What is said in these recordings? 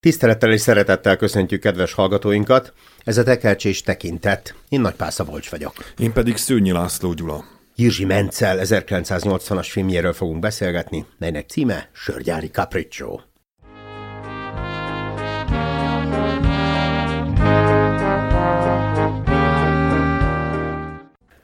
Tisztelettel és szeretettel köszöntjük kedves hallgatóinkat. Ez a Tekercs és Tekintet. Én Nagy Szabolcs vagyok. Én pedig Szőnyi László Gyula. Jirzsi Mencel 1980-as filmjéről fogunk beszélgetni, melynek címe Sörgyári Capriccio.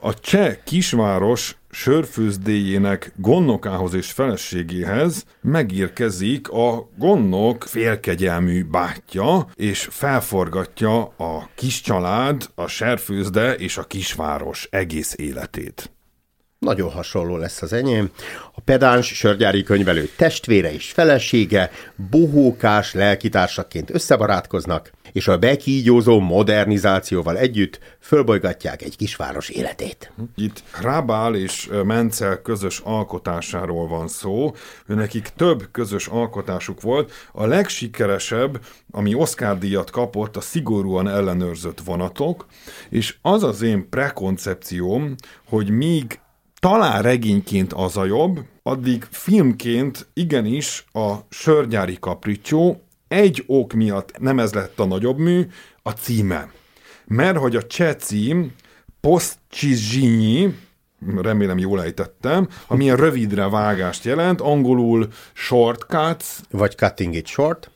A cseh kisváros sörfőzdéjének gonnokához és feleségéhez megérkezik a gonnok félkegyelmű bátyja, és felforgatja a kis család, a serfőzde és a kisváros egész életét. Nagyon hasonló lesz az enyém. Pedáns sörgyári könyvelő testvére és felesége bohókás lelkitársaként összebarátkoznak, és a bekígyózó modernizációval együtt fölbolygatják egy kisváros életét. Itt Rábál és Mencel közös alkotásáról van szó, nekik több közös alkotásuk volt. A legsikeresebb, ami Oscar díjat kapott, a szigorúan ellenőrzött vonatok, és az az én prekoncepcióm, hogy míg talán regényként az a jobb, addig filmként igenis a Sörgyári Kapricsó egy ok miatt nem ez lett a nagyobb mű, a címe. Mert hogy a cseh cím Postchizsinyi, remélem jól ejtettem, ami a rövidre vágást jelent, angolul shortcuts. Vagy cutting it short.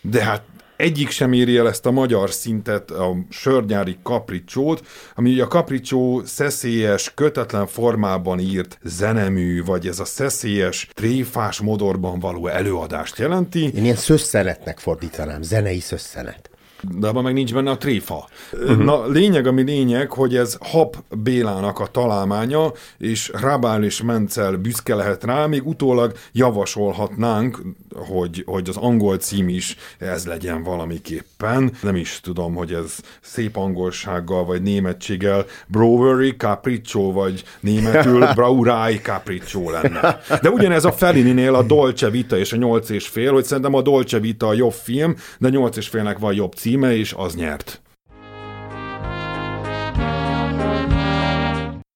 De hát egyik sem éri el ezt a magyar szintet, a sörnyári kapricsót, ami ugye a kapricsó szeszélyes, kötetlen formában írt zenemű, vagy ez a szeszélyes, tréfás modorban való előadást jelenti. Én ilyen szösszenetnek fordítanám, zenei szösszenet de abban meg nincs benne a tréfa. Uh-huh. Na, lényeg, ami lényeg, hogy ez Hap Bélának a találmánya, és Rabál és Mencel büszke lehet rá, még utólag javasolhatnánk, hogy, hogy az angol cím is ez legyen valamiképpen. Nem is tudom, hogy ez szép angolsággal, vagy németséggel Brewery Capriccio, vagy németül Braurai Capriccio lenne. De ugyanez a Fellininél a Dolce Vita és a nyolc és fél, hogy szerintem a Dolce Vita a jobb film, de nyolc és félnek van jobb cím, címe, és az nyert.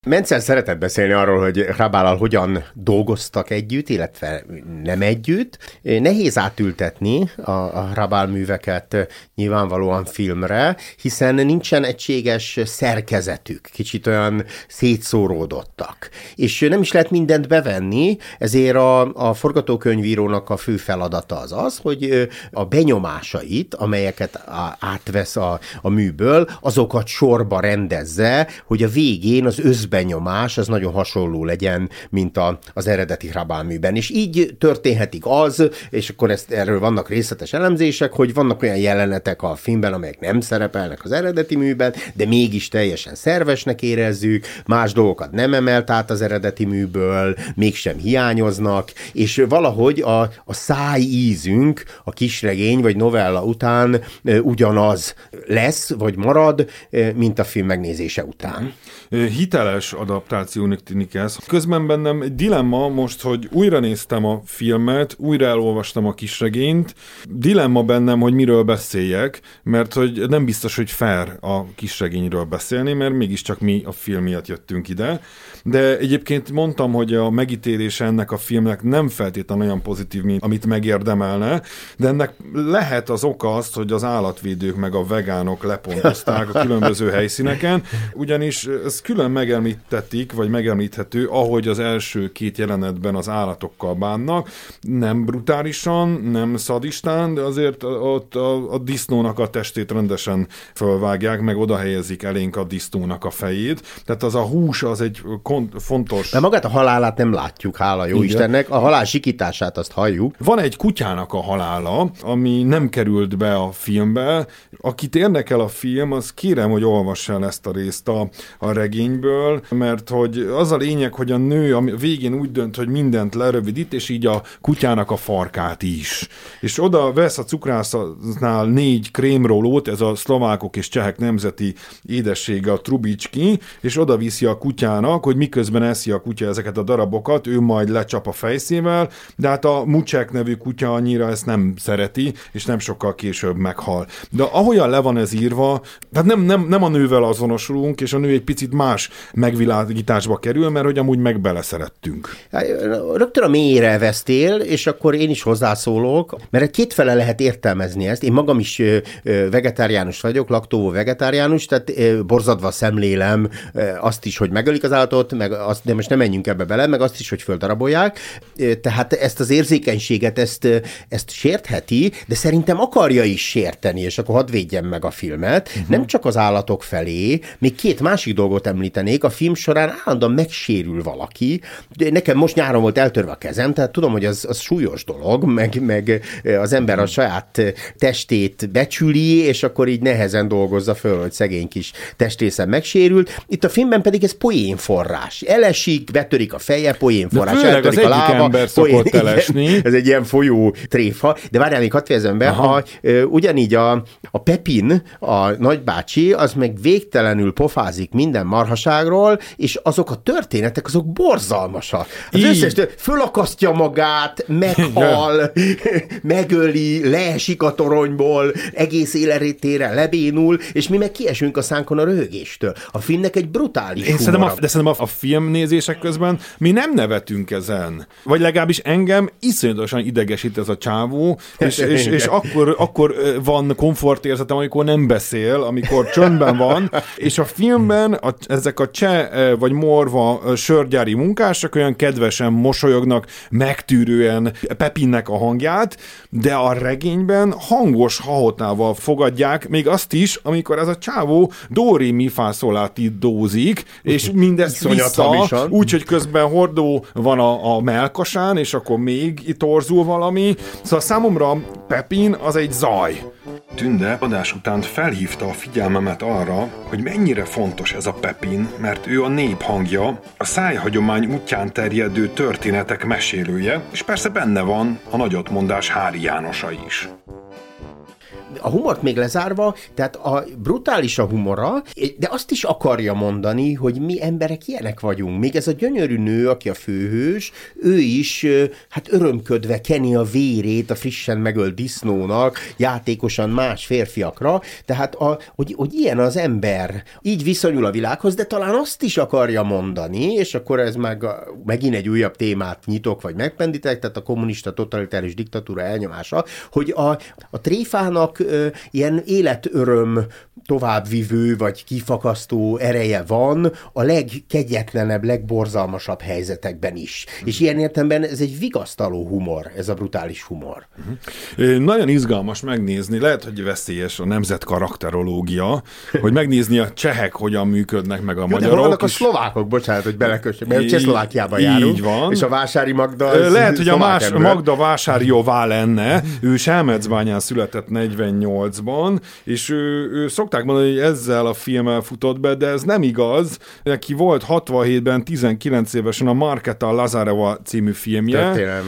Mentszer szeretett beszélni arról, hogy Rabállal hogyan dolgoztak együtt, illetve nem együtt. Nehéz átültetni a, a Rabál műveket nyilvánvalóan filmre, hiszen nincsen egységes szerkezetük, kicsit olyan szétszóródottak. És nem is lehet mindent bevenni, ezért a, a forgatókönyvírónak a fő feladata az az, hogy a benyomásait, amelyeket átvesz a, a műből, azokat sorba rendezze, hogy a végén az összben benyomás az nagyon hasonló legyen, mint a, az eredeti Hrabál És így történhetik az, és akkor ezt, erről vannak részletes elemzések, hogy vannak olyan jelenetek a filmben, amelyek nem szerepelnek az eredeti műben, de mégis teljesen szervesnek érezzük, más dolgokat nem emelt át az eredeti műből, mégsem hiányoznak, és valahogy a, a száj ízünk a kisregény vagy novella után ugyanaz lesz, vagy marad, mint a film megnézése után. Hiteles hiteles adaptációnak tűnik ez. Közben bennem egy dilemma most, hogy újra néztem a filmet, újra elolvastam a kisregényt. Dilemma bennem, hogy miről beszéljek, mert hogy nem biztos, hogy fair a kisregényről beszélni, mert mégiscsak mi a film miatt jöttünk ide. De egyébként mondtam, hogy a megítélése ennek a filmnek nem feltétlenül olyan pozitív, mint amit megérdemelne, de ennek lehet az oka azt, hogy az állatvédők meg a vegánok lepontozták a különböző helyszíneken, ugyanis ez külön megemlít megemlítetik, vagy megemlíthető, ahogy az első két jelenetben az állatokkal bánnak. Nem brutálisan, nem szadistán, de azért ott a, a disznónak a testét rendesen fölvágják, meg oda helyezik elénk a disznónak a fejét. Tehát az a hús az egy fontos... De magát a halálát nem látjuk, hála jó Igen. Istennek. A halál sikítását azt halljuk. Van egy kutyának a halála, ami nem került be a filmbe. Akit érdekel a film, az kérem, hogy olvassa el ezt a részt a, a regényből, mert hogy az a lényeg, hogy a nő a végén úgy dönt, hogy mindent lerövidít, és így a kutyának a farkát is. És oda vesz a cukrásznál négy krémrólót, ez a szlovákok és csehek nemzeti édessége a trubicski, és oda viszi a kutyának, hogy miközben eszi a kutya ezeket a darabokat, ő majd lecsap a fejszével, de hát a Mucsek nevű kutya annyira ezt nem szereti, és nem sokkal később meghal. De ahogyan le van ez írva, tehát nem, nem, nem a nővel azonosulunk, és a nő egy picit más megvilágításba kerül, mert hogy amúgy meg beleszerettünk. Rögtön a mélyre vesztél, és akkor én is hozzászólok, mert kétfele lehet értelmezni ezt. Én magam is vegetáriánus vagyok, laktóvó vegetáriánus, tehát borzadva szemlélem azt is, hogy megölik az állatot, meg azt, de most nem menjünk ebbe bele, meg azt is, hogy földarabolják. Tehát ezt az érzékenységet, ezt, ezt sértheti, de szerintem akarja is sérteni, és akkor hadd védjem meg a filmet. Uh-huh. Nem csak az állatok felé, még két másik dolgot említenék. A film során állandóan megsérül valaki. De nekem most nyáron volt eltörve a kezem, tehát tudom, hogy az, az súlyos dolog, meg, meg az ember a saját testét becsüli, és akkor így nehezen dolgozza föl, hogy szegény kis testrészem megsérült. Itt a filmben pedig ez poénforrás. Elesik, betörik a feje, poénforrás. De az a lába, ember poén... elesni. ez egy ilyen folyó tréfa. De várjál, még hadd fejezem be, ha, ugyanígy a, a Pepin, a nagybácsi, az meg végtelenül pofázik minden marhaságról, és azok a történetek, azok borzalmasak. Az Így. összes, fölakasztja magát, meghal, megöli, leesik a toronyból, egész életére lebénul, és mi meg kiesünk a szánkon a röhögéstől. A filmnek egy brutális Én szerintem a, De szerintem a, a filmnézések közben mi nem nevetünk ezen. Vagy legalábbis engem iszonyatosan idegesít ez a csávó, és, és, és akkor, akkor van komfortérzetem, amikor nem beszél, amikor csöndben van, és a filmben a, ezek a cseh vagy morva sörgyári munkások olyan kedvesen mosolyognak, megtűrően Pepinnek a hangját, de a regényben hangos hahotával fogadják, még azt is, amikor ez a csávó Dóri mi fászoláti dózik, és mindezt vissza, úgyhogy közben hordó van a, a melkasán, és akkor még torzul valami. Szóval számomra Pepin az egy zaj. Tünde adás után felhívta a figyelmemet arra, hogy mennyire fontos ez a Pepin, mert ő a nép hangja, a szájhagyomány útján terjedő történetek mesélője, és persze benne van a nagyotmondás Hári Jánosa is a humort még lezárva, tehát a brutális a humora, de azt is akarja mondani, hogy mi emberek ilyenek vagyunk. Még ez a gyönyörű nő, aki a főhős, ő is hát örömködve keni a vérét a frissen megölt disznónak, játékosan más férfiakra, tehát a, hogy, hogy ilyen az ember, így viszonyul a világhoz, de talán azt is akarja mondani, és akkor ez meg megint egy újabb témát nyitok, vagy megpendítek, tehát a kommunista totalitárius diktatúra elnyomása, hogy a, a tréfának ilyen életöröm továbbvivő vagy kifakasztó ereje van a legkegyetlenebb, legborzalmasabb helyzetekben is. Mm. És ilyen értemben ez egy vigasztaló humor, ez a brutális humor. Mm. Nagyon izgalmas megnézni, lehet, hogy veszélyes a nemzet karakterológia, hogy megnézni a csehek hogyan működnek, meg a Jó, magyarok. De vannak a szlovákok, bocsánat, hogy belekössük, mert Csehszlovákiában járunk. Így van. És a Vásári Magda Lehet, hogy a más, Magda Vásárjóvá lenne, ő Selmecbányán született 48-ban, és ő, ő szokták mondani, hogy ezzel a filmmel futott be, de ez nem igaz. Neki volt 67-ben 19 évesen a Marketa Lazareva című filmje,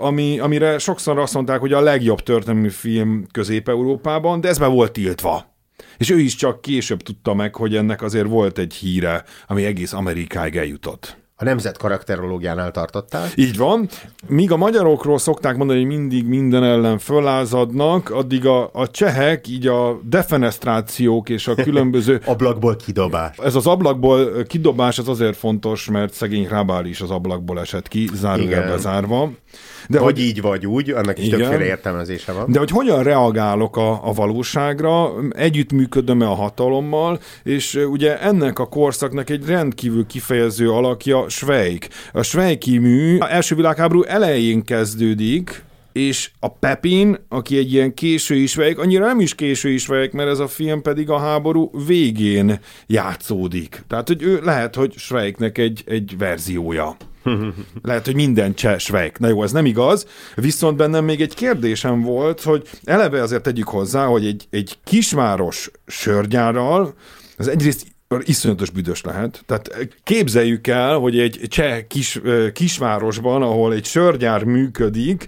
ami, amire sokszor azt mondták, hogy a legjobb történelmi film Közép-Európában, de ez be volt tiltva. És ő is csak később tudta meg, hogy ennek azért volt egy híre, ami egész Amerikáig eljutott a nemzet karakterológiánál tartottál. Így van. Míg a magyarokról szokták mondani, hogy mindig minden ellen fölázadnak, addig a, a csehek így a defenestrációk és a különböző... ablakból kidobás. Ez az ablakból kidobás az azért fontos, mert szegény Rábál is az ablakból esett ki, zárójelbe zárva. De vagy hogy, így, vagy úgy, annak is igen, többféle értelmezése van. De hogy hogyan reagálok a, a valóságra, együttműködöm-e a hatalommal, és ugye ennek a korszaknak egy rendkívül kifejező alakja Svejk. A Svejki mű a első világháború elején kezdődik, és a Pepin, aki egy ilyen késő Svejk, annyira nem is késő Svejk, mert ez a film pedig a háború végén játszódik. Tehát, hogy ő lehet, hogy Svejknek egy, egy verziója. Lehet, hogy minden cseh svejk. Na jó, ez nem igaz. Viszont bennem még egy kérdésem volt, hogy eleve azért tegyük hozzá, hogy egy, egy kisváros sörgyárral, az egyrészt iszonyatos büdös lehet. Tehát képzeljük el, hogy egy cseh kis, kisvárosban, ahol egy sörgyár működik,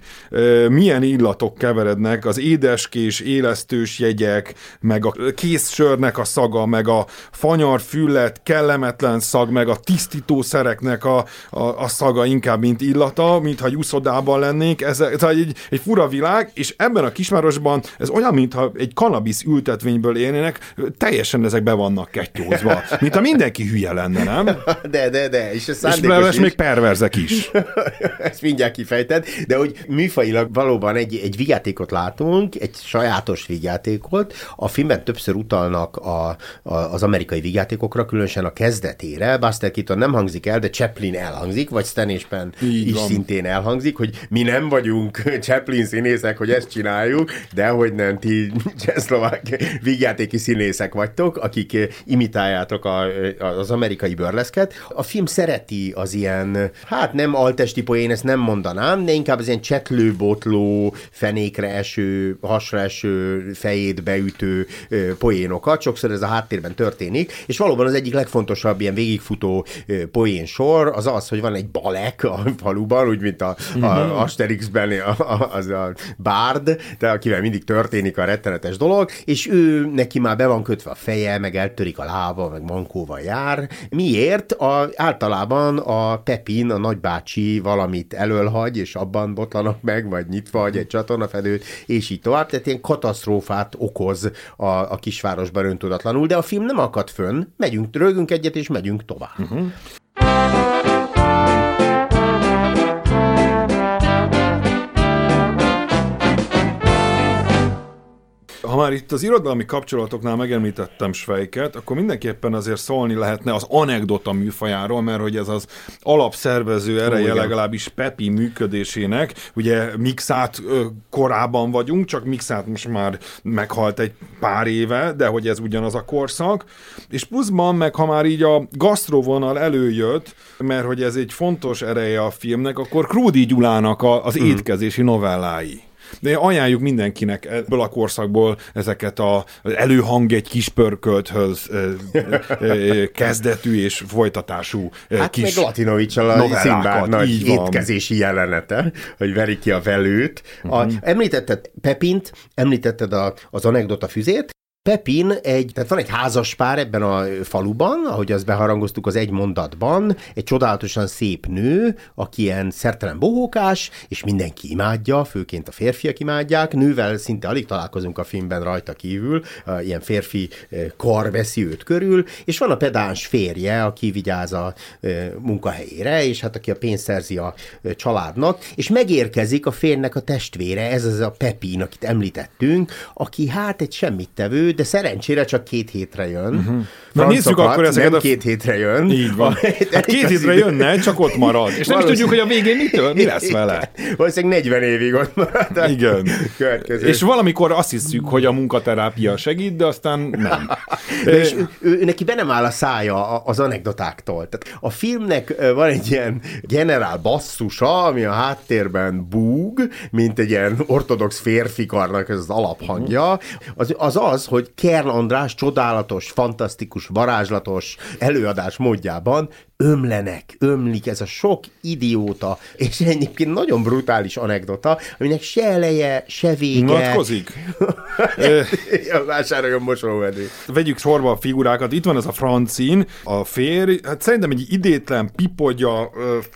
milyen illatok keverednek, az édeskés, élesztős jegyek, meg a kész sörnek a szaga, meg a fanyar füllet, kellemetlen szag, meg a tisztítószereknek a, a, a szaga inkább, mint illata, mintha juszodában lennék. Ez, ez egy, egy fura világ, és ebben a kisvárosban ez olyan, mintha egy kanabisz ültetvényből élnének, teljesen ezek be vannak kettyózva. Mint a mindenki hülye lenne, nem? De, de, de. És, a és is. még perverzek is. Ezt mindjárt kifejted, de hogy műfajilag valóban egy, egy vigyátékot látunk, egy sajátos vigyátékot. A filmben többször utalnak a, a, az amerikai vigyátékokra, különösen a kezdetére. Buster Keaton nem hangzik el, de Chaplin elhangzik, vagy Stan és Penn is van. szintén elhangzik, hogy mi nem vagyunk Chaplin színészek, hogy ezt csináljuk, de hogy nem ti csehszlovák vigyátéki színészek vagytok, akik imitáljátok a, az amerikai bőrleszket. A film szereti az ilyen, hát nem altesti poén, ezt nem mondanám, de inkább az ilyen csetlőbotló, fenékre eső, hasra eső, fejét beütő poénokat. Sokszor ez a háttérben történik, és valóban az egyik legfontosabb ilyen végigfutó poén sor az az, hogy van egy balek a faluban, úgy, mint a, a mhm. Asterixben a, a, az a bárd, de akivel mindig történik a rettenetes dolog, és ő neki már be van kötve a feje, meg eltörik a lába, meg mankóval jár. Miért? A, általában a Pepin, a nagybácsi valamit elölhagy, és abban botlanak meg, vagy nyitva hagy egy csatornafedőt, és így tovább. Tehát ilyen katasztrófát okoz a, a kisvárosban öntudatlanul, de a film nem akad fönn, megyünk, rögünk egyet, és megyünk tovább. Uh-huh. Ha már itt az irodalmi kapcsolatoknál megemlítettem Svejket, akkor mindenképpen azért szólni lehetne az anekdota műfajáról, mert hogy ez az alapszervező ereje Ó, legalábbis Pepi működésének. Ugye Mixát korában vagyunk, csak Mixát most már meghalt egy pár éve, de hogy ez ugyanaz a korszak. És pluszban meg, ha már így a gasztrovonal előjött, mert hogy ez egy fontos ereje a filmnek, akkor Krúdi Gyulának a, az mm. étkezési novellái. De ajánljuk mindenkinek ebből a korszakból ezeket a, az előhang egy kis pörkölthöz kezdetű és folytatású hát kis meg Latinovicsal a Szimbád nagy étkezési jelenete, hogy veri ki a velőt. Uh-huh. A, mhm. említetted Pepint, említetted a, az anekdota füzét, Pepin egy, tehát van egy házas pár ebben a faluban, ahogy azt beharangoztuk az egy mondatban, egy csodálatosan szép nő, aki ilyen szertelen bohókás, és mindenki imádja, főként a férfiak imádják, nővel szinte alig találkozunk a filmben rajta kívül, ilyen férfi kar veszi őt körül, és van a pedáns férje, aki vigyáz a munkahelyére, és hát aki a pénzt szerzi a családnak, és megérkezik a férnek a testvére, ez az a Pepin, akit említettünk, aki hát egy semmit tevő, de szerencsére csak két hétre jön. Uh-huh. Na nézzük akkor ezeket nem a... két hétre jön. Így van. Hát két hétre jönne, csak ott marad. És nem is tudjuk, hogy a végén mitől, mi lesz vele. Valószínűleg 40 évig ott marad. Igen. Következő. És valamikor azt hiszük, hogy a munkaterápia segít, de aztán nem. És ő, neki be nem áll a szája az anekdotáktól. Tehát a filmnek van egy ilyen generál basszusa, ami a háttérben búg, mint egy ilyen ortodox férfikarnak ez az alaphangja. Az az, az hogy Kern András csodálatos, fantasztikus, varázslatos előadás módjában ömlenek, ömlik ez a sok idióta, és egyébként nagyon brutális anekdota, aminek se eleje, se vége. Unatkozik? Vásároljon mosóvedő. Vegyük sorba a figurákat. Itt van ez a francin, a férj, hát szerintem egy idétlen pipogya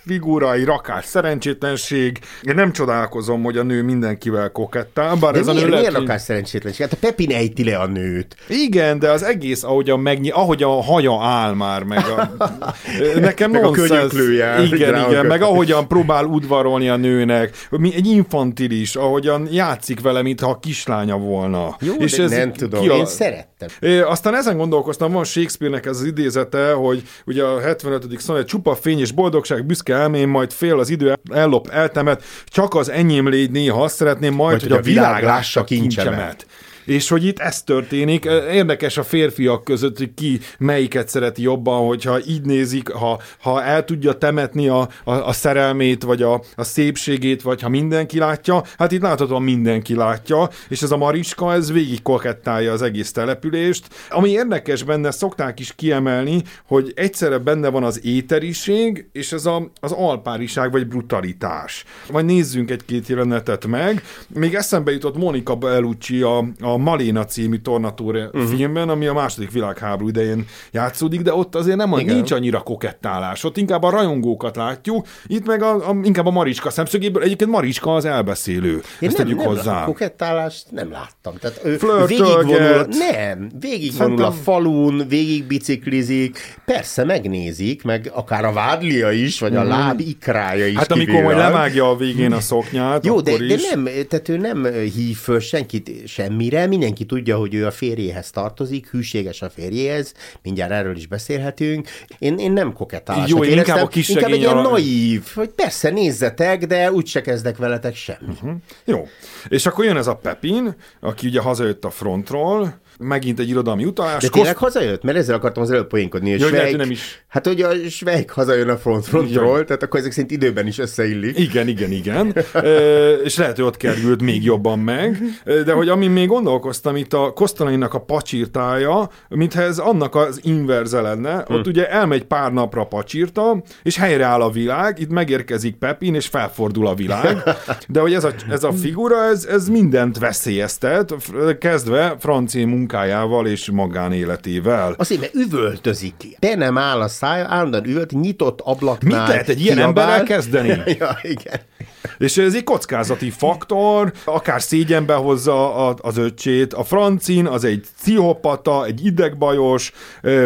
figura, egy rakás szerencsétlenség. Én nem csodálkozom, hogy a nő mindenkivel kokettál, bár de ez miért, a nő miért rakás szerencsétlenség? Hát a Pepin ejti le a nőt. Igen, de az egész, ahogy a, megnyi, ahogy a haja áll már, meg a, nekem meg nonsense. a könyöklője. Igen, igen, meg ahogyan próbál udvarolni a nőnek, egy infantilis, ahogyan játszik vele, mintha a kislánya volna. Jó, és ez nem tudom, ki a... én szerettem. É, aztán ezen gondolkoztam, van Shakespeare-nek ez az idézete, hogy ugye a 75. szonet csupa fény és boldogság büszke elmén, majd fél az idő ellop, eltemet, csak az enyém légy néha azt szeretném, majd, Vagy, hogy, hogy a világ lássa kincsemet. kincsemet. És hogy itt ez történik, érdekes a férfiak között, hogy ki melyiket szereti jobban, hogyha így nézik, ha, ha el tudja temetni a, a, a szerelmét, vagy a, a szépségét, vagy ha mindenki látja, hát itt láthatóan mindenki látja, és ez a Mariska, ez végig kokettálja az egész települést. Ami érdekes benne, szokták is kiemelni, hogy egyszerre benne van az éteriség, és ez a, az alpáriság, vagy brutalitás. Majd nézzünk egy-két jelenetet meg. Még eszembe jutott Monika Bellucci a, a Maléna című Tornatúr uh-huh. filmben, ami a második világháború idején játszódik, de ott azért nem, Igen. nincs annyira kokettálás. Ott inkább a rajongókat látjuk, itt meg a, a, inkább a Maricska szemszögéből. Egyébként Maricska az elbeszélő. Én Ezt nem, tegyük nem, hozzá. A kokettálást nem láttam. Tehát ő végigvonul, nem, végigvonul Szerintem... a falun, végig biciklizik, persze megnézik, meg akár a vádlia is, vagy a mm. láb ikrája is Hát amikor majd levágja a végén a szoknyát, Jó, de, de nem, tehát ő nem hív föl senkit semmire, mindenki tudja, hogy ő a férjéhez tartozik, hűséges a férjéhez, mindjárt erről is beszélhetünk. Én, én nem kokettálásnak Jó, én inkább a kis inkább egy ilyen naív, hogy persze nézzetek, de úgyse kezdek veletek semmi. Uh-huh. Jó. És akkor jön ez a Pepin, aki ugye hazajött a frontról, megint egy irodalmi utalás. De tényleg Kost... hazajött? Mert ezzel akartam az előbb poénkodni. Hogy Schweik, nem is. Hát, hogy a Schweik hazajön a front frontról, tehát akkor ezek szerint időben is összeillik. Igen, igen, igen. e, és lehet, hogy ott került még jobban meg. De hogy amin még gondolkoztam, itt a Kosztalainak a pacsirtája, mintha ez annak az inverze lenne. Ott hm. ugye elmegy pár napra pacsirta, és helyreáll a világ, itt megérkezik Pepin, és felfordul a világ. De hogy ez a, ez a figura, ez, ez mindent veszélyeztet, kezdve francia munkájával és magánéletével. Azért, mert üvöltözik. Be nem áll a száj, állandóan üvölt, nyitott ablaknál. Mit lehet egy ilyen emberrel kezdeni? ja, igen. És ez egy kockázati faktor, akár szégyenbe hozza az öccsét. A francin az egy pszichopata, egy idegbajos,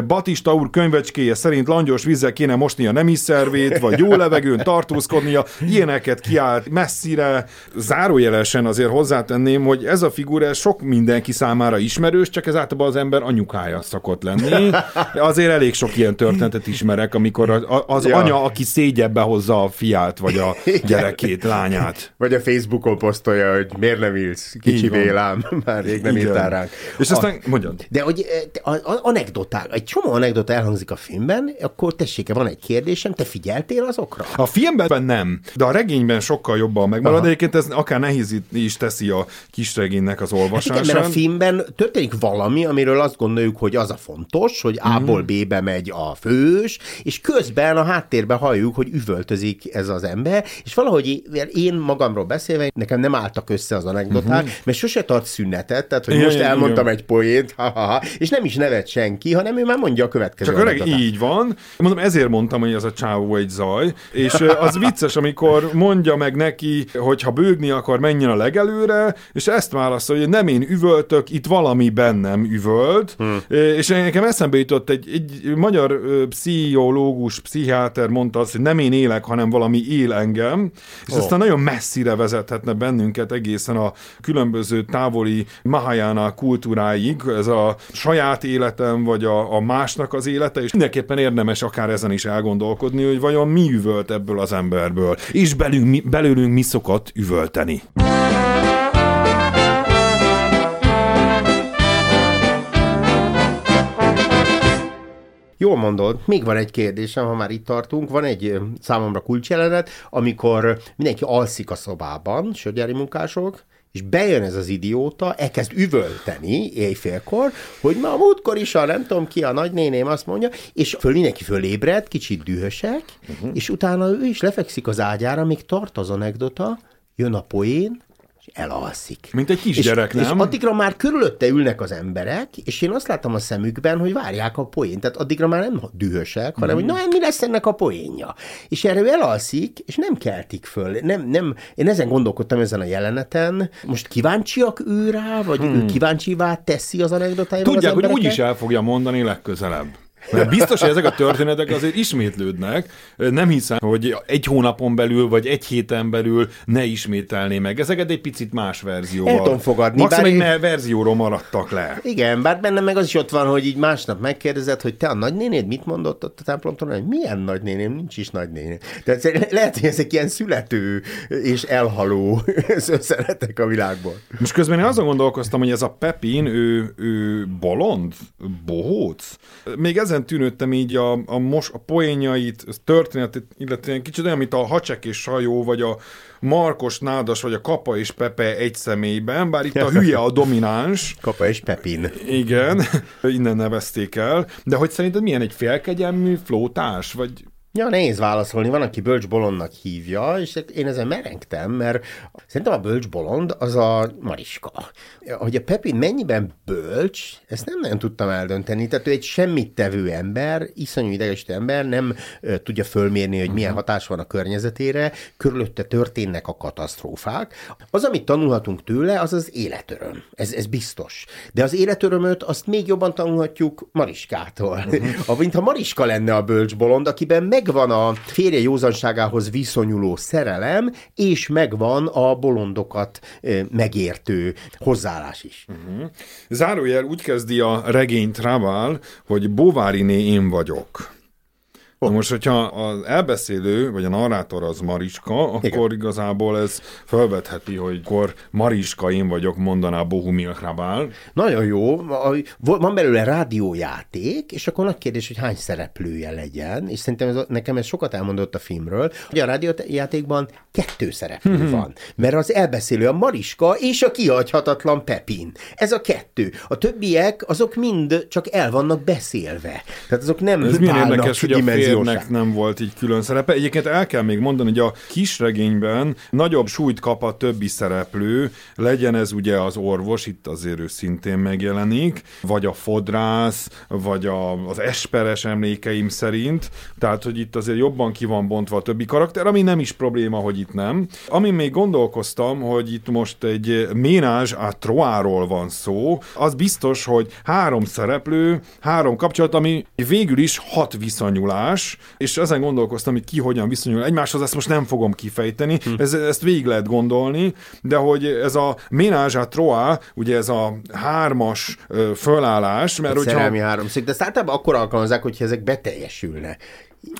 Batista úr könyvecskéje szerint langyos vízzel kéne mosni a nemi szervét, vagy jó levegőn tartózkodnia, ilyeneket kiállt messzire. Zárójelesen azért hozzátenném, hogy ez a figura sok mindenki számára ismerős, csak ez általában az ember anyukája szokott lenni. Azért elég sok ilyen történetet ismerek, amikor az ja. anya, aki szégyebbe hozza a fiát, vagy a gyerekét lányát. Vagy a Facebookon posztolja, hogy miért nem írsz, kicsi vélám, már rég nem írtál ránk. És aztán a, mondjad. De hogy eh, a, a, anekdoták, egy csomó anekdota elhangzik a filmben, akkor tessék, van egy kérdésem, te figyeltél azokra? A filmben nem, de a regényben sokkal jobban megmarad. Egyébként ez akár nehéz is teszi a kisregénynek az olvasását. Hát igen, mert a filmben történik valami, amiről azt gondoljuk, hogy az a fontos, hogy A-ból mhm. B-be megy a fős, és közben a háttérben halljuk, hogy üvöltözik ez az ember, és valahogy én magamról beszélve, nekem nem álltak össze az anekdoták, uh-huh. mert sose tart szünetet, tehát hogy igen, most elmondtam igen. egy poént, ha-ha-ha, és nem is nevet senki, hanem ő már mondja a következő Csak öreg, így van. Mondom, ezért mondtam, hogy az a csávó egy zaj, és az vicces, amikor mondja meg neki, hogy ha bőgni akar, menjen a legelőre, és ezt válaszol, hogy nem én üvöltök, itt valami bennem üvölt, hmm. és nekem eszembe jutott egy, egy magyar pszichológus, pszichiáter mondta azt, hogy nem én élek, hanem valami él engem, és oh. Aztán nagyon messzire vezethetne bennünket egészen a különböző távoli Mahayana kultúráig, ez a saját életem, vagy a, a másnak az élete, és mindenképpen érdemes akár ezen is elgondolkodni, hogy vajon mi üvölt ebből az emberből, és belünk, belőlünk mi szokott üvölteni. Jól mondod, még van egy kérdésem, ha már itt tartunk. Van egy számomra kulcsjelenet, amikor mindenki alszik a szobában, sörgyári munkások, és bejön ez az idióta, elkezd üvölteni éjfélkor, hogy ma múltkor is a nem tudom ki, a nagynéném azt mondja, és föl mindenki fölébred, kicsit dühösek, uh-huh. és utána ő is lefekszik az ágyára, még tart az anekdota, jön a poén, elalszik. Mint egy kisgyerek, nem? És addigra már körülötte ülnek az emberek, és én azt láttam a szemükben, hogy várják a poént. Tehát addigra már nem dühösek, hanem mm. hogy na, mi lesz ennek a poénja. És erre ő elalszik, és nem keltik föl. Nem, nem, én ezen gondolkodtam ezen a jeleneten. Most kíváncsiak ő rá, vagy hmm. ő kíváncsivá teszi az anekdotáival Tudják, az hogy úgyis el fogja mondani legközelebb. Mert biztos, hogy ezek a történetek azért ismétlődnek. Nem hiszem, hogy egy hónapon belül, vagy egy héten belül ne ismételné meg. Ezeket egy picit más verzióval. El tudom fogadni. Maximum bár... egy verzióról maradtak le. Igen, bár benne meg az is ott van, hogy így másnap megkérdezed, hogy te a nagynénéd mit mondott ott a templomtól, hogy milyen nagynéném, nincs is nagynéném. Tehát lehet, hogy ezek ilyen születő és elhaló szösszenetek a világból. Most közben én azon gondolkoztam, hogy ez a Pepin, ő, ő bolond? Bohóc? Még ezen tűnődtem így a, a, mos, a poénjait, a történetet, illetve kicsit olyan, mint a Hacsek és Sajó, vagy a Markos Nádas, vagy a Kapa és Pepe egy személyben, bár itt a hülye a domináns. Kapa és Pepin. Igen, innen nevezték el. De hogy szerinted milyen egy félkegyelmű flótás, vagy Ja, nehéz válaszolni. Van, aki bölcs bolondnak hívja, és hát én ezen merengtem, mert szerintem a bölcs bolond az a Mariska. Hogy a Pepin mennyiben bölcs, ezt nem nagyon tudtam eldönteni. Tehát ő egy semmit tevő ember, iszonyú idegesítő ember, nem tudja fölmérni, hogy milyen hatás van a környezetére, körülötte történnek a katasztrófák. Az, amit tanulhatunk tőle, az az életöröm. Ez, ez biztos. De az életörömöt azt még jobban tanulhatjuk Mariskától. Uh-huh. Mint ha Mariska lenne a bölcs bolond, akiben meg megvan a férje józanságához viszonyuló szerelem, és megvan a bolondokat megértő hozzáállás is. Uh-huh. Zárójel úgy kezdi a regényt Raval, hogy Bováriné én vagyok. Na most, hogyha az elbeszélő, vagy a narrátor az Mariska, akkor Igen. igazából ez felvetheti, hogy akkor Mariska én vagyok, mondaná Bohumil Hrabál. Nagyon jó. Van belőle rádiójáték, és akkor nagy kérdés, hogy hány szereplője legyen, és szerintem ez, nekem ez sokat elmondott a filmről, hogy a rádiójátékban kettő szereplő hmm. van, mert az elbeszélő a Mariska és a kihagyhatatlan Pepin. Ez a kettő. A többiek, azok mind csak el vannak beszélve. Tehát azok nem ez válnak érdekes, hogy a férnek nem volt így külön szerepe. Egyébként el kell még mondani, hogy a kisregényben nagyobb súlyt kap a többi szereplő, legyen ez ugye az orvos, itt azért ő szintén megjelenik, vagy a fodrász, vagy a, az esperes emlékeim szerint, tehát, hogy itt azért jobban ki van bontva a többi karakter, ami nem is probléma, hogy itt nem. Ami még gondolkoztam, hogy itt most egy ménázs a Troáról van szó, az biztos, hogy három szereplő, három kapcsolat, ami végül is hat viszonyulás, más, és ezen gondolkoztam, hogy ki hogyan viszonyul egymáshoz, ezt most nem fogom kifejteni, hm. ez, ezt végig lehet gondolni, de hogy ez a ménage à trois, ugye ez a hármas ö, fölállás, mert hogyha... Szerelmi háromszög, de ezt általában akkor alkalmazzák, hogyha ezek beteljesülne.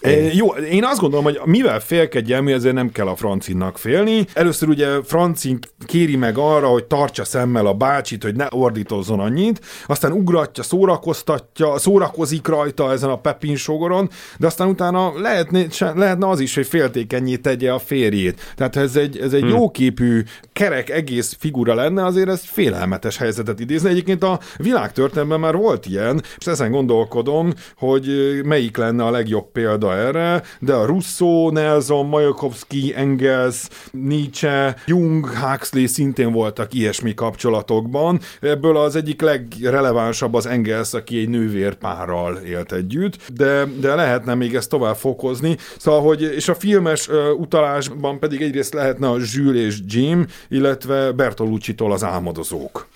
É, jó, én azt gondolom, hogy mivel félkedjelmű, ezért nem kell a Francinnak félni. Először ugye Francin kéri meg arra, hogy tartsa szemmel a bácsit, hogy ne ordítozzon annyit, aztán ugratja, szórakoztatja, szórakozik rajta ezen a Pepin sogoron, de aztán utána lehetne, lehetne az is, hogy féltékenyé tegye a férjét. Tehát ha ez egy, ez egy hmm. jóképű, kerek egész figura lenne, azért ez félelmetes helyzetet idézni. Egyébként a világtörténelemben már volt ilyen, és ezen gondolkodom, hogy melyik lenne a legjobb példa példa erre, de a Rousseau, Nelson, Majakovsky, Engels, Nietzsche, Jung, Huxley szintén voltak ilyesmi kapcsolatokban. Ebből az egyik legrelevánsabb az Engels, aki egy nővérpárral élt együtt, de, de lehetne még ezt tovább fokozni. Szóval, hogy, és a filmes utalásban pedig egyrészt lehetne a Jules és Jim, illetve Bertolucci-tól az álmodozók.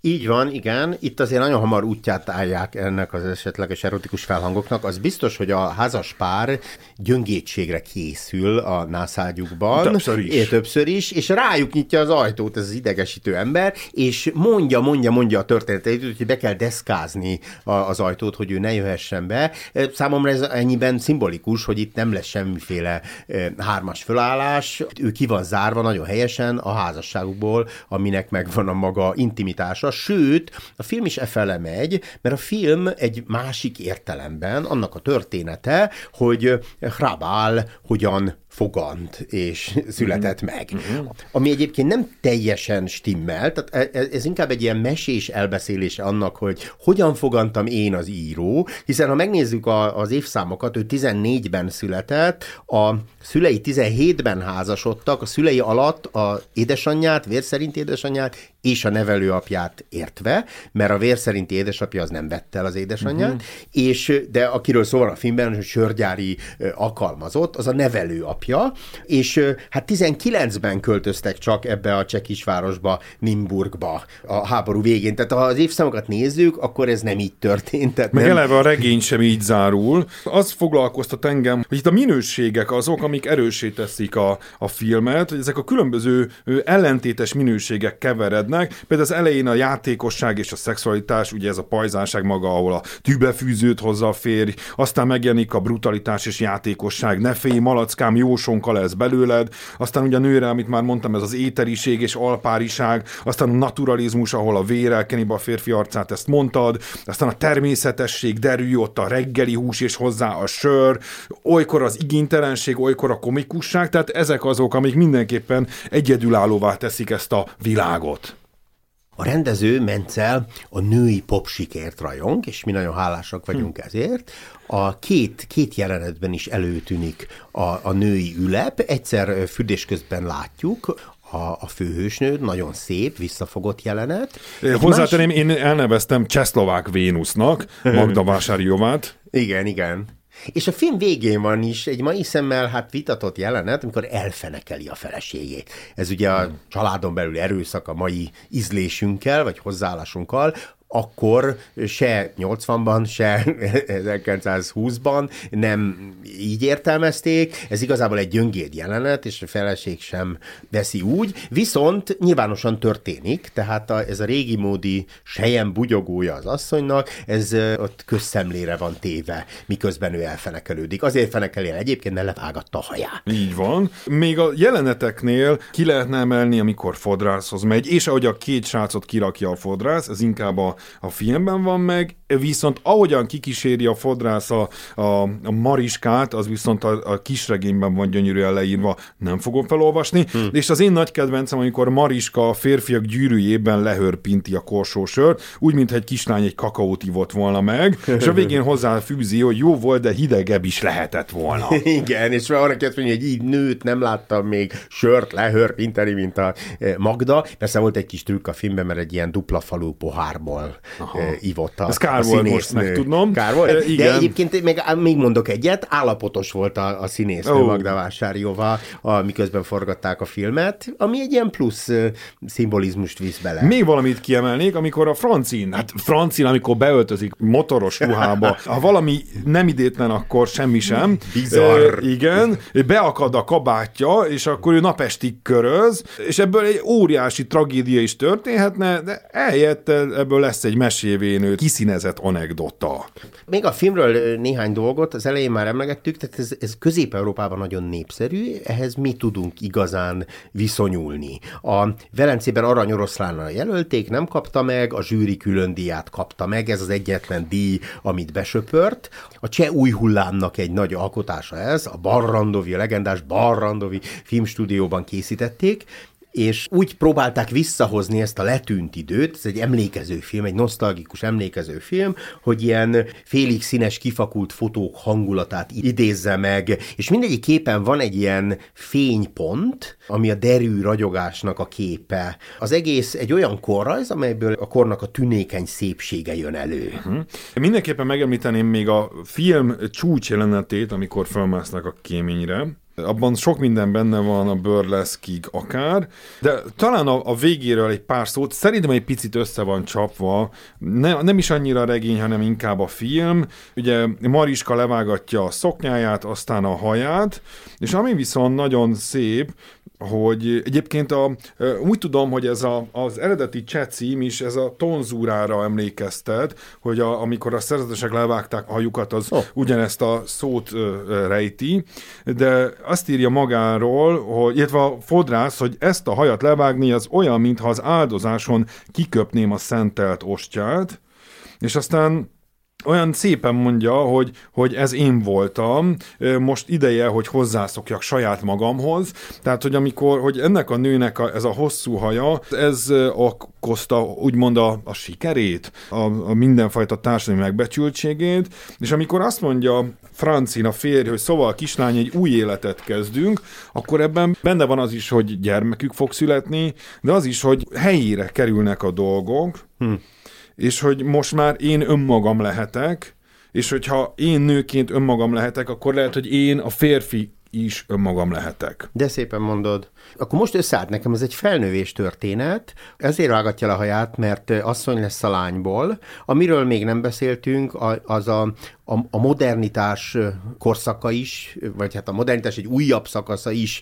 Így van, igen. Itt azért nagyon hamar útját állják ennek az esetleges erotikus felhangoknak. Az biztos, hogy a házas pár gyöngétségre készül a nászágyukban. Többször is. É, többször is, és rájuk nyitja az ajtót ez az idegesítő ember, és mondja, mondja, mondja a történeteit, hogy be kell deszkázni az ajtót, hogy ő ne jöhessen be. Számomra ez ennyiben szimbolikus, hogy itt nem lesz semmiféle hármas fölállás. Ő ki van zárva nagyon helyesen a házasságukból, aminek megvan a maga intimitása, hatása, sőt, a film is e fele megy, mert a film egy másik értelemben annak a története, hogy Hrabál hogyan fogant és született mm-hmm. meg. Mm-hmm. Ami egyébként nem teljesen stimmel, tehát e, e, ez inkább egy ilyen mesés elbeszélése annak, hogy hogyan fogantam én az író, hiszen ha megnézzük a, az évszámokat, ő 14-ben született, a szülei 17-ben házasodtak, a szülei alatt a édesanyját, vér szerint édesanyját és a nevelőapját értve, mert a vér szerinti édesapja az nem vette el az édesanyját, mm-hmm. és de akiről szól a filmben, hogy sörgyári alkalmazott, az a nevelőapja apja, és hát 19-ben költöztek csak ebbe a cseh kisvárosba, Nimburgba a háború végén. Tehát ha az évszámokat nézzük, akkor ez nem így történt. Tehát Meg nem... eleve a regény sem így zárul. Az foglalkoztat engem, hogy itt a minőségek azok, amik erősé teszik a, a filmet, hogy ezek a különböző ellentétes minőségek keverednek. Például az elején a játékosság és a szexualitás, ugye ez a pajzánság maga, ahol a tűbefűzőt hozza a férj, aztán megjelenik a brutalitás és játékosság, ne félj, malackám, jósonka lesz belőled, aztán ugye a nőre, amit már mondtam, ez az éteriség és alpáriság, aztán a naturalizmus, ahol a vérel keni a férfi arcát, ezt mondtad, aztán a természetesség derül ott a reggeli hús és hozzá a sör, olykor az igénytelenség, olykor a komikusság, tehát ezek azok, amik mindenképpen egyedülállóvá teszik ezt a világot. A rendező Mencel a női popsikért rajong, és mi nagyon hálásak vagyunk hm. ezért. A két, két jelenetben is előtűnik a, a női ülep. Egyszer fürdés közben látjuk, a, a főhősnőd, nagyon szép, visszafogott jelenet. Hozzátenném, más... én elneveztem Csehszlovák Vénusznak, Magda Vásárjovát. igen, igen. És a film végén van is egy mai szemmel hát vitatott jelenet, amikor elfenekeli a feleségét. Ez ugye a családon belül erőszak a mai ízlésünkkel, vagy hozzáállásunkkal, akkor se 80-ban, se 1920-ban nem így értelmezték. Ez igazából egy gyöngéd jelenet, és a feleség sem veszi úgy. Viszont nyilvánosan történik, tehát a, ez a régi módi sejem bugyogója az asszonynak, ez ott közszemlére van téve, miközben ő elfenekelődik. Azért fenekeli el egyébként, mert levágatta a haját. Így van. Még a jeleneteknél ki lehetne emelni, amikor fodrászhoz megy, és ahogy a két srácot kirakja a fodrász, ez inkább a a filmben van meg, viszont ahogyan kikíséri a fodrász a, a, a mariskát, az viszont a, a kisregényben van gyönyörűen leírva, nem fogom felolvasni, hmm. és az én nagy kedvencem, amikor Mariska a férfiak gyűrűjében lehörpinti a korsósört, úgy, mintha egy kislány egy kakaót ivott volna meg, és a végén hozzáfűzi, hogy jó volt, de hidegebb is lehetett volna. Igen, és arra kellett mondani, hogy így nőt nem láttam még sört lehörpinteni, mint a eh, Magda. Persze volt egy kis trükk a filmben, mert egy ilyen dupla falú pohárból Aha. ivott a, Ez kár a volt most megtudnom. Kár volt. E, igen. De egyébként még, még mondok egyet, állapotos volt a, a színésznő oh. Magda Vásárjóval, miközben forgatták a filmet, ami egy ilyen plusz szimbolizmust visz bele. Még valamit kiemelnék, amikor a Francin, hát Francin, amikor beöltözik motoros ruhába, ha valami nem idétlen, akkor semmi sem. Bizarr. E, igen, beakad a kabátja, és akkor ő napestig köröz, és ebből egy óriási tragédia is történhetne, de eljött ebből lesz egy mesévénő, kiszínezett anekdota. Még a filmről néhány dolgot, az elején már emlegettük, tehát ez, ez Közép-Európában nagyon népszerű, ehhez mi tudunk igazán viszonyulni. A Velencében Arany Oroszlánnal jelölték, nem kapta meg, a zsűri külön díját kapta meg, ez az egyetlen díj, amit besöpört. A cseh új hullámnak egy nagy alkotása ez, a Barrandovi, a legendás Barrandovi filmstúdióban készítették, és úgy próbálták visszahozni ezt a letűnt időt, ez egy emlékező film, egy nosztalgikus emlékező film, hogy ilyen félig színes, kifakult fotók hangulatát idézze meg, és mindegyik képen van egy ilyen fénypont, ami a derű ragyogásnak a képe. Az egész egy olyan korrajz, amelyből a kornak a tünékeny szépsége jön elő. Uh-huh. Mindenképpen megemlíteném még a film csúcs jelenetét, amikor felmásznak a kéményre, abban sok minden benne van a burleszkig akár, de talán a, a végéről egy pár szót, szerintem egy picit össze van csapva, ne, nem is annyira a regény, hanem inkább a film. Ugye Mariska levágatja a szoknyáját, aztán a haját, és ami viszont nagyon szép, hogy egyébként a, úgy tudom, hogy ez a, az eredeti cseh cím is ez a tonzúrára emlékeztet, hogy a, amikor a szerzetesek levágták a hajukat, az oh. ugyanezt a szót ö, rejti, de azt írja magáról, hogy, illetve a fodrász, hogy ezt a hajat levágni az olyan, mintha az áldozáson kiköpném a szentelt ostját, és aztán olyan szépen mondja, hogy, hogy ez én voltam, most ideje, hogy hozzászokjak saját magamhoz, tehát, hogy amikor, hogy ennek a nőnek a, ez a hosszú haja, ez okozta úgymond a, a sikerét, a, a mindenfajta társadalmi megbecsültségét, és amikor azt mondja Francin, a férj, hogy szóval kislány, egy új életet kezdünk, akkor ebben benne van az is, hogy gyermekük fog születni, de az is, hogy helyére kerülnek a dolgok, hm és hogy most már én önmagam lehetek, és hogyha én nőként önmagam lehetek, akkor lehet, hogy én a férfi is önmagam lehetek. De szépen mondod. Akkor most összeállt nekem, ez egy felnővés történet, ezért vágatja le a haját, mert asszony lesz a lányból. Amiről még nem beszéltünk, az a, a, a modernitás korszaka is, vagy hát a modernitás egy újabb szakasza is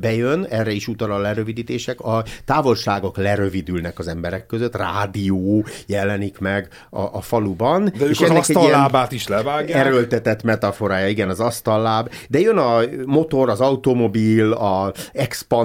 bejön, erre is utal a lerövidítések. A távolságok lerövidülnek az emberek között, rádió jelenik meg a, a faluban. De és ők az asztallábát is levágják. Erőltetett metaforája, igen, az asztalláb. De jön a motor, az automobil, a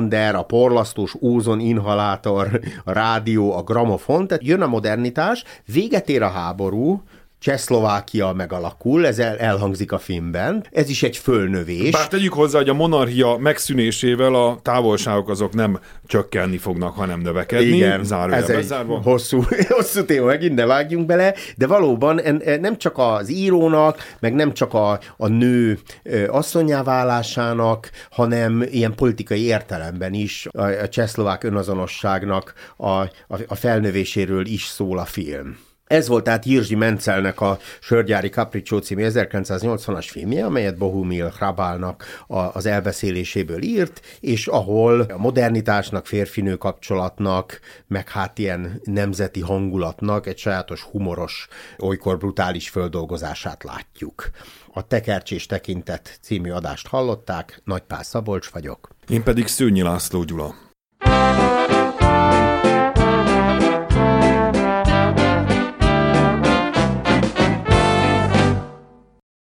expander, a porlasztós ózon inhalátor, a rádió, a gramofon, tehát jön a modernitás, véget ér a háború, Csehszlovákia megalakul, ez el, elhangzik a filmben. Ez is egy fölnövés. Bár tegyük hozzá, hogy a monarchia megszűnésével a távolságok azok nem csökkenni fognak, hanem növekedni. Igen, ez egy zárva. hosszú, hosszú téma, megint ne vágjunk bele, de valóban nem csak az írónak, meg nem csak a, a nő asszonyáválásának, hanem ilyen politikai értelemben is a, a csehszlovák önazonosságnak a, a, a felnövéséről is szól a film. Ez volt tehát Jirzsi Mencelnek a Sörgyári Capriccio című 1980-as filmje, amelyet Bohumil Hrabálnak az elbeszéléséből írt, és ahol a modernitásnak, férfinő kapcsolatnak, meg hát ilyen nemzeti hangulatnak egy sajátos humoros, olykor brutális földolgozását látjuk. A Tekercs Tekintet című adást hallották, Nagypál Szabolcs vagyok. Én pedig Szőnyi László Gyula.